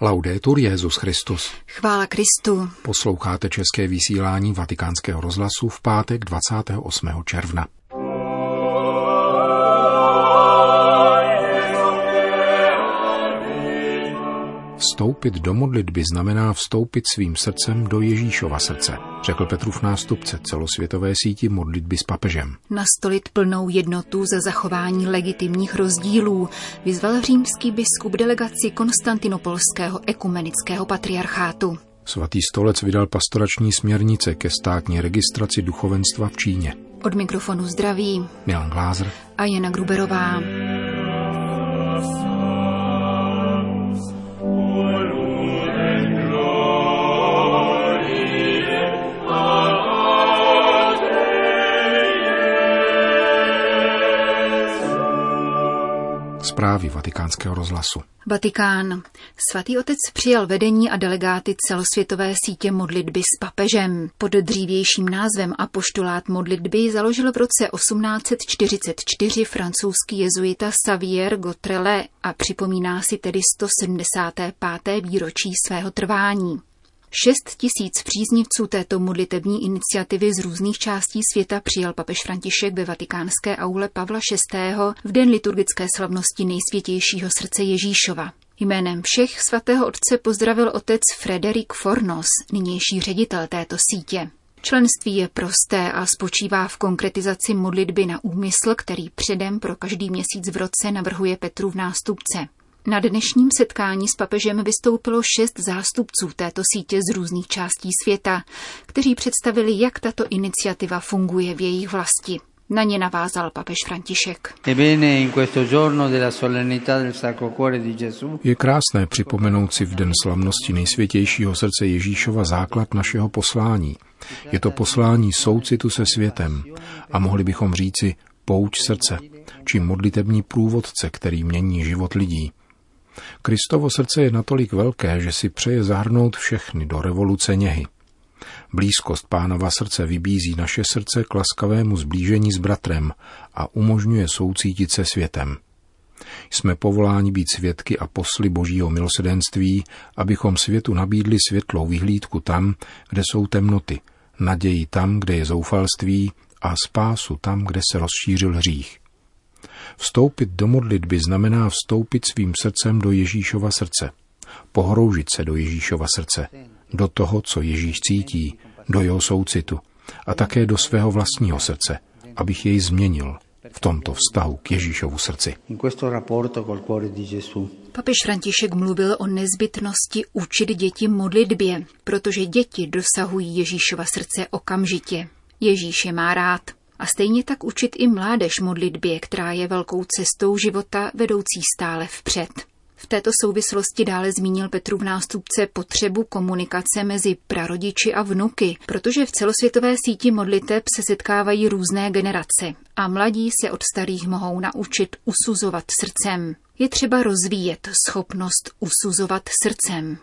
Laudetur Jezus Christus. Chvála Kristu. Posloucháte české vysílání Vatikánského rozhlasu v pátek 28. června. Vstoupit do modlitby znamená vstoupit svým srdcem do Ježíšova srdce, řekl Petrův nástupce celosvětové síti modlitby s papežem. Nastolit plnou jednotu za zachování legitimních rozdílů vyzval římský biskup delegaci Konstantinopolského ekumenického patriarchátu. Svatý stolec vydal pastorační směrnice ke státní registraci duchovenstva v Číně. Od mikrofonu zdraví Milan Glázer a Jana Gruberová. Zprávy vatikánského rozhlasu. Vatikán. Svatý otec přijal vedení a delegáty celosvětové sítě modlitby s papežem. Pod dřívějším názvem Apoštolát modlitby založil v roce 1844 francouzský jezuita Xavier Gotrele a připomíná si tedy 175. výročí svého trvání. Šest tisíc příznivců této modlitební iniciativy z různých částí světa přijal papež František ve vatikánské aule Pavla VI. v den liturgické slavnosti nejsvětějšího srdce Ježíšova. Jménem všech svatého otce pozdravil otec Frederik Fornos, nynější ředitel této sítě. Členství je prosté a spočívá v konkretizaci modlitby na úmysl, který předem pro každý měsíc v roce navrhuje Petru v nástupce. Na dnešním setkání s papežem vystoupilo šest zástupců této sítě z různých částí světa, kteří představili, jak tato iniciativa funguje v jejich vlasti. Na ně navázal papež František. Je krásné připomenout si v den slavnosti nejsvětějšího srdce Ježíšova základ našeho poslání. Je to poslání soucitu se světem a mohli bychom říci pouč srdce, či modlitební průvodce, který mění život lidí. Kristovo srdce je natolik velké, že si přeje zahrnout všechny do revoluce něhy. Blízkost pánova srdce vybízí naše srdce k laskavému zblížení s bratrem a umožňuje soucítit se světem. Jsme povoláni být svědky a posly božího milosedenství, abychom světu nabídli světlou vyhlídku tam, kde jsou temnoty, naději tam, kde je zoufalství a spásu tam, kde se rozšířil hřích. Vstoupit do modlitby znamená vstoupit svým srdcem do Ježíšova srdce. Pohroužit se do Ježíšova srdce. Do toho, co Ježíš cítí, do jeho soucitu a také do svého vlastního srdce, abych jej změnil v tomto vztahu k Ježíšovu srdci. Papež František mluvil o nezbytnosti učit děti modlitbě, protože děti dosahují Ježíšova srdce okamžitě. Ježíš je má rád. A stejně tak učit i mládež modlitbě, která je velkou cestou života vedoucí stále vpřed. V této souvislosti dále zmínil Petru v nástupce potřebu komunikace mezi prarodiči a vnuky, protože v celosvětové síti modliteb se setkávají různé generace a mladí se od starých mohou naučit usuzovat srdcem. Je třeba rozvíjet schopnost usuzovat srdcem.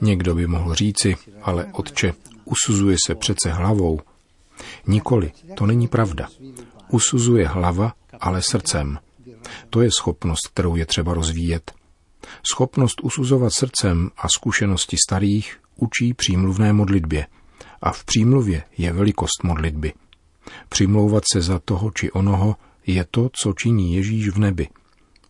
Někdo by mohl říci, ale otče, usuzuje se přece hlavou. Nikoli, to není pravda. Usuzuje hlava, ale srdcem. To je schopnost, kterou je třeba rozvíjet. Schopnost usuzovat srdcem a zkušenosti starých učí přímluvné modlitbě. A v přímluvě je velikost modlitby. Přimlouvat se za toho či onoho je to, co činí Ježíš v nebi,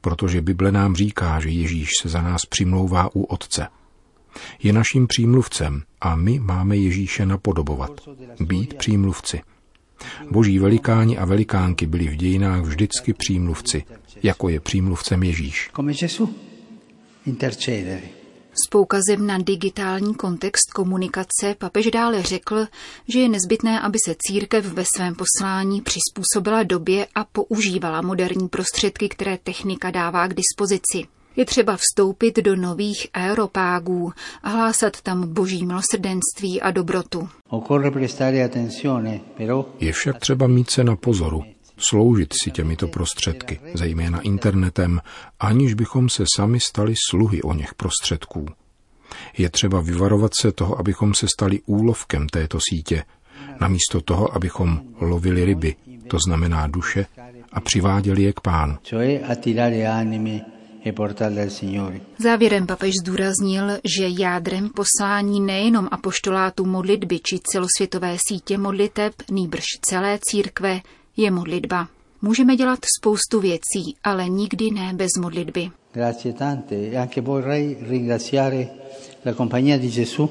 protože Bible nám říká, že Ježíš se za nás přimlouvá u Otce. Je naším přímluvcem a my máme Ježíše napodobovat, být přímluvci. Boží velikáni a velikánky byli v dějinách vždycky přímluvci, jako je přímluvcem Ježíš. S poukazem na digitální kontext komunikace papež dále řekl, že je nezbytné, aby se církev ve svém poslání přizpůsobila době a používala moderní prostředky, které technika dává k dispozici. Je třeba vstoupit do nových aeropágů a hlásat tam boží milosrdenství a dobrotu. Je však třeba mít se na pozoru, sloužit si těmito prostředky, zejména internetem, aniž bychom se sami stali sluhy o něch prostředků. Je třeba vyvarovat se toho, abychom se stali úlovkem této sítě, namísto toho, abychom lovili ryby, to znamená duše, a přiváděli je k pánu. Závěrem papež zdůraznil, že jádrem poslání nejenom apoštolátu modlitby či celosvětové sítě modliteb, nýbrž celé církve, je modlitba. Můžeme dělat spoustu věcí, ale nikdy ne bez modlitby.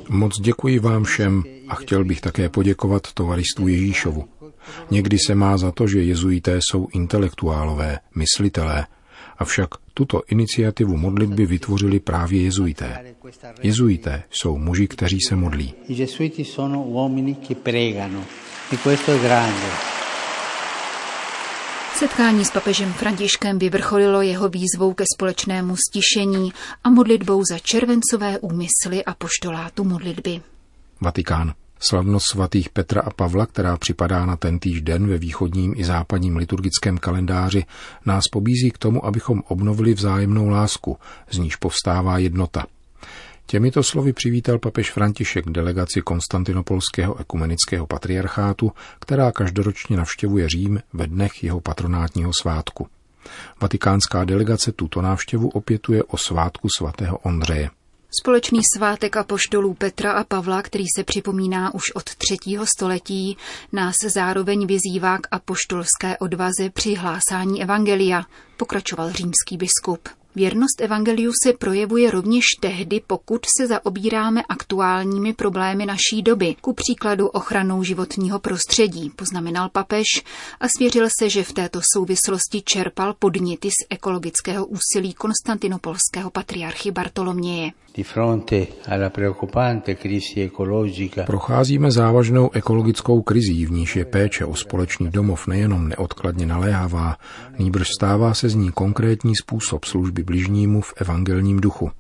Moc děkuji vám všem a chtěl bych také poděkovat tovaristu Ježíšovu. Někdy se má za to, že jezuité jsou intelektuálové, myslitelé, avšak tuto iniciativu modlitby vytvořili právě jezuité. Jezuité jsou muži, kteří se modlí. Setkání s papežem Františkem vyvrcholilo jeho výzvou ke společnému stišení a modlitbou za červencové úmysly a poštolátu modlitby. Vatikán. Slavnost svatých Petra a Pavla, která připadá na tentýž den ve východním i západním liturgickém kalendáři, nás pobízí k tomu, abychom obnovili vzájemnou lásku, z níž povstává jednota – Těmito slovy přivítal papež František delegaci Konstantinopolského ekumenického patriarchátu, která každoročně navštěvuje Řím ve dnech jeho patronátního svátku. Vatikánská delegace tuto návštěvu opětuje o svátku svatého Ondřeje. Společný svátek apoštolů Petra a Pavla, který se připomíná už od třetího století, nás zároveň vyzývá k apoštolské odvaze při hlásání evangelia, pokračoval římský biskup. Věrnost evangeliu se projevuje rovněž tehdy, pokud se zaobíráme aktuálními problémy naší doby, ku příkladu ochranou životního prostředí, poznamenal papež a svěřil se, že v této souvislosti čerpal podněty z ekologického úsilí konstantinopolského patriarchy Bartoloměje. Procházíme závažnou ekologickou krizí, v níž je péče o společný domov nejenom neodkladně naléhavá, nýbrž stává se z ní konkrétní způsob služby bližnímu v evangelním duchu.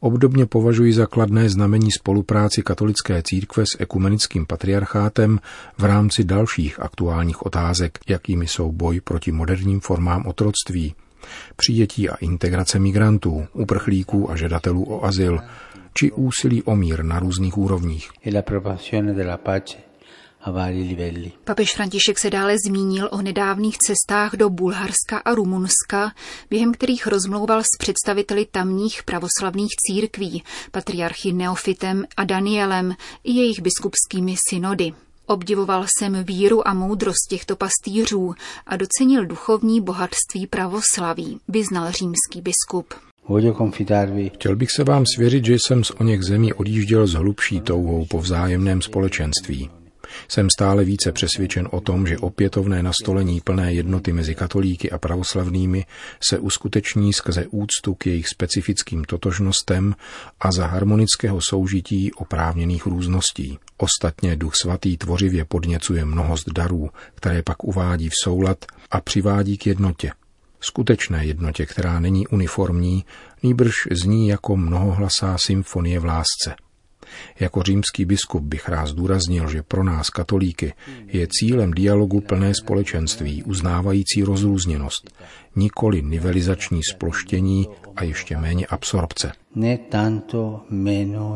Obdobně považuji za kladné znamení spolupráci katolické církve s ekumenickým patriarchátem v rámci dalších aktuálních otázek, jakými jsou boj proti moderním formám otroctví, přijetí a integrace migrantů, uprchlíků a žadatelů o azyl, či úsilí o mír na různých úrovních. Papež František se dále zmínil o nedávných cestách do Bulharska a Rumunska, během kterých rozmlouval s představiteli tamních pravoslavných církví, patriarchy Neofitem a Danielem i jejich biskupskými synody. Obdivoval jsem víru a moudrost těchto pastýřů a docenil duchovní bohatství pravoslaví, vyznal římský biskup. Chtěl bych se vám svěřit, že jsem z o něch zemí odjížděl s hlubší touhou po vzájemném společenství. Jsem stále více přesvědčen o tom, že opětovné nastolení plné jednoty mezi katolíky a pravoslavnými se uskuteční skrze úctu k jejich specifickým totožnostem a za harmonického soužití oprávněných růzností. Ostatně Duch Svatý tvořivě podněcuje mnohost darů, které pak uvádí v soulad a přivádí k jednotě. Skutečné jednotě, která není uniformní, nýbrž zní jako mnohohlasá symfonie v lásce – jako římský biskup bych rád zdůraznil, že pro nás katolíky je cílem dialogu plné společenství uznávající rozrůzněnost, nikoli nivelizační sploštění a ještě méně absorpce. Ne tanto meno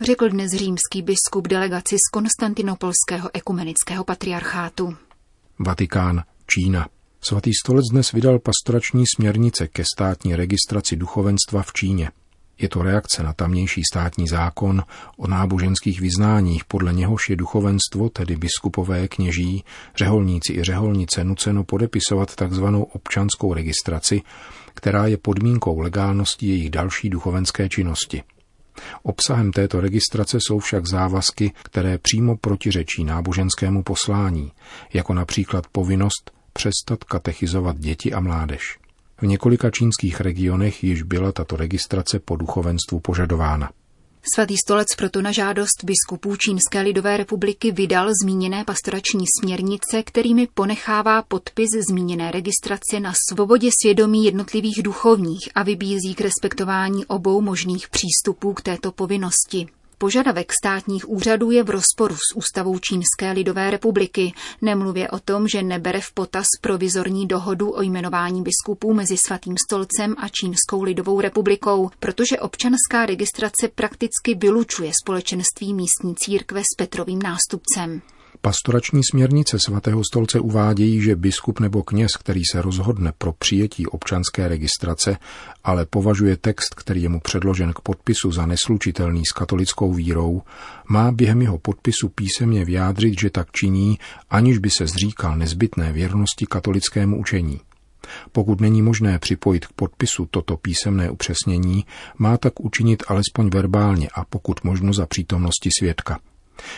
Řekl dnes římský biskup delegaci z Konstantinopolského ekumenického patriarchátu. Vatikán, Čína. Svatý stolec dnes vydal pastorační směrnice ke státní registraci duchovenstva v Číně. Je to reakce na tamnější státní zákon o náboženských vyznáních, podle něhož je duchovenstvo, tedy biskupové, kněží, řeholníci i řeholnice nuceno podepisovat tzv. občanskou registraci, která je podmínkou legálnosti jejich další duchovenské činnosti. Obsahem této registrace jsou však závazky, které přímo protiřečí náboženskému poslání, jako například povinnost přestat katechizovat děti a mládež. V několika čínských regionech již byla tato registrace po duchovenstvu požadována. Svatý stolec proto na žádost biskupů Čínské lidové republiky vydal zmíněné pastorační směrnice, kterými ponechává podpis zmíněné registrace na svobodě svědomí jednotlivých duchovních a vybízí k respektování obou možných přístupů k této povinnosti. Požadavek státních úřadů je v rozporu s ústavou Čínské lidové republiky, nemluvě o tom, že nebere v potaz provizorní dohodu o jmenování biskupů mezi Svatým stolcem a Čínskou lidovou republikou, protože občanská registrace prakticky vylučuje společenství místní církve s Petrovým nástupcem. Pastorační směrnice svatého stolce uvádějí, že biskup nebo kněz, který se rozhodne pro přijetí občanské registrace, ale považuje text, který je mu předložen k podpisu za neslučitelný s katolickou vírou, má během jeho podpisu písemně vyjádřit, že tak činí, aniž by se zříkal nezbytné věrnosti katolickému učení. Pokud není možné připojit k podpisu toto písemné upřesnění, má tak učinit alespoň verbálně a pokud možno za přítomnosti svědka.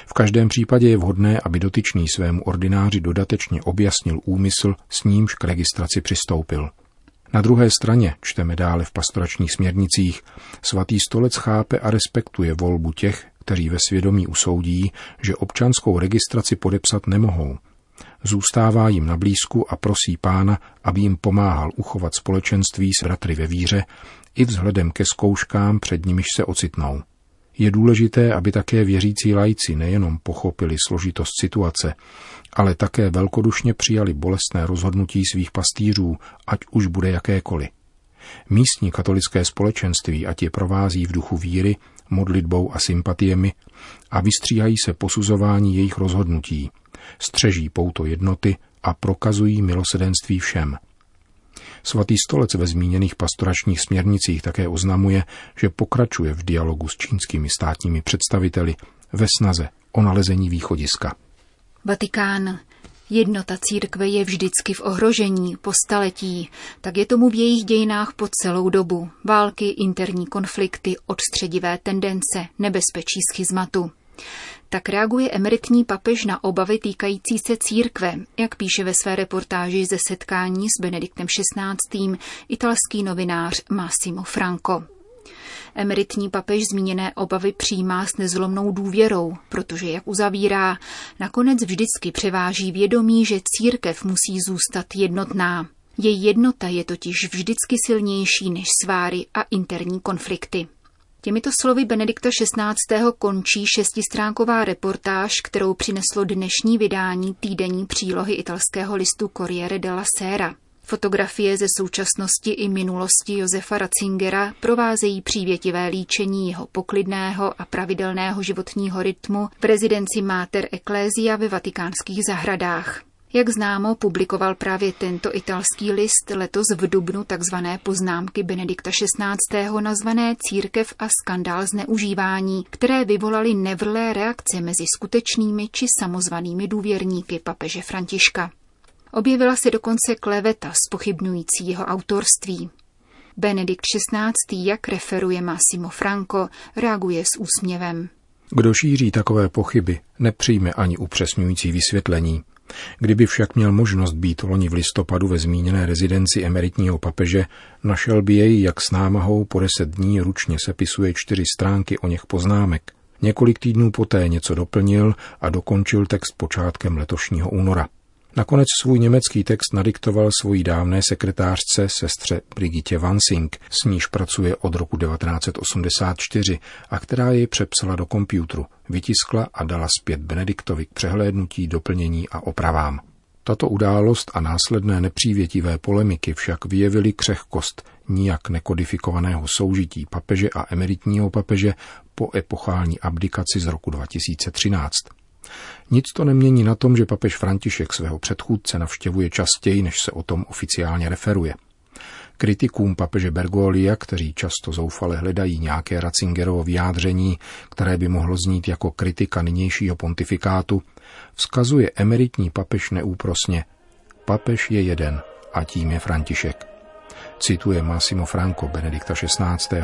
V každém případě je vhodné, aby dotyčný svému ordináři dodatečně objasnil úmysl, s nímž k registraci přistoupil. Na druhé straně, čteme dále v pastoračních směrnicích, svatý stolec chápe a respektuje volbu těch, kteří ve svědomí usoudí, že občanskou registraci podepsat nemohou. Zůstává jim na blízku a prosí pána, aby jim pomáhal uchovat společenství s bratry ve víře i vzhledem ke zkouškám, před nimiž se ocitnou. Je důležité, aby také věřící lajci nejenom pochopili složitost situace, ale také velkodušně přijali bolestné rozhodnutí svých pastýřů, ať už bude jakékoliv. Místní katolické společenství, ať je provází v duchu víry, modlitbou a sympatiemi a vystříhají se posuzování jejich rozhodnutí, střeží pouto jednoty a prokazují milosedenství všem – Svatý stolec ve zmíněných pastoračních směrnicích také oznamuje, že pokračuje v dialogu s čínskými státními představiteli ve snaze o nalezení východiska. Vatikán. Jednota církve je vždycky v ohrožení po staletí, tak je tomu v jejich dějinách po celou dobu. Války, interní konflikty, odstředivé tendence, nebezpečí schizmatu tak reaguje emeritní papež na obavy týkající se církve, jak píše ve své reportáži ze setkání s Benediktem XVI. italský novinář Massimo Franco. Emeritní papež zmíněné obavy přijímá s nezlomnou důvěrou, protože, jak uzavírá, nakonec vždycky převáží vědomí, že církev musí zůstat jednotná. Její jednota je totiž vždycky silnější než sváry a interní konflikty. Těmito slovy Benedikta XVI. končí šestistránková reportáž, kterou přineslo dnešní vydání týdenní přílohy italského listu Corriere della Sera. Fotografie ze současnosti i minulosti Josefa Ratzingera provázejí přívětivé líčení jeho poklidného a pravidelného životního rytmu v rezidenci Mater Ecclesia ve vatikánských zahradách. Jak známo, publikoval právě tento italský list letos v dubnu takzvané poznámky Benedikta XVI. nazvané Církev a skandál zneužívání, které vyvolaly nevrlé reakce mezi skutečnými či samozvanými důvěrníky papeže Františka. Objevila se dokonce kleveta spochybnující jeho autorství. Benedikt XVI., jak referuje Massimo Franco, reaguje s úsměvem. Kdo šíří takové pochyby, nepřijme ani upřesňující vysvětlení. Kdyby však měl možnost být loni v listopadu ve zmíněné rezidenci emeritního papeže, našel by jej, jak s námahou po deset dní ručně sepisuje čtyři stránky o něch poznámek. Několik týdnů poté něco doplnil a dokončil text počátkem letošního února. Nakonec svůj německý text nadiktoval svojí dávné sekretářce sestře Brigitte Vansing, s níž pracuje od roku 1984 a která jej přepsala do komputru, vytiskla a dala zpět Benediktovi k přehlédnutí, doplnění a opravám. Tato událost a následné nepřívětivé polemiky však vyjevily křehkost nijak nekodifikovaného soužití papeže a emeritního papeže po epochální abdikaci z roku 2013. Nic to nemění na tom, že papež František svého předchůdce navštěvuje častěji, než se o tom oficiálně referuje. Kritikům papeže Bergolia, kteří často zoufale hledají nějaké Ratzingerovo vyjádření, které by mohlo znít jako kritika nynějšího pontifikátu, vzkazuje emeritní papež neúprosně. Papež je jeden a tím je František. Cituje Massimo Franco Benedikta XVI.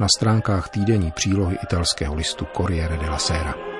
na stránkách týdenní přílohy italského listu Corriere della Sera.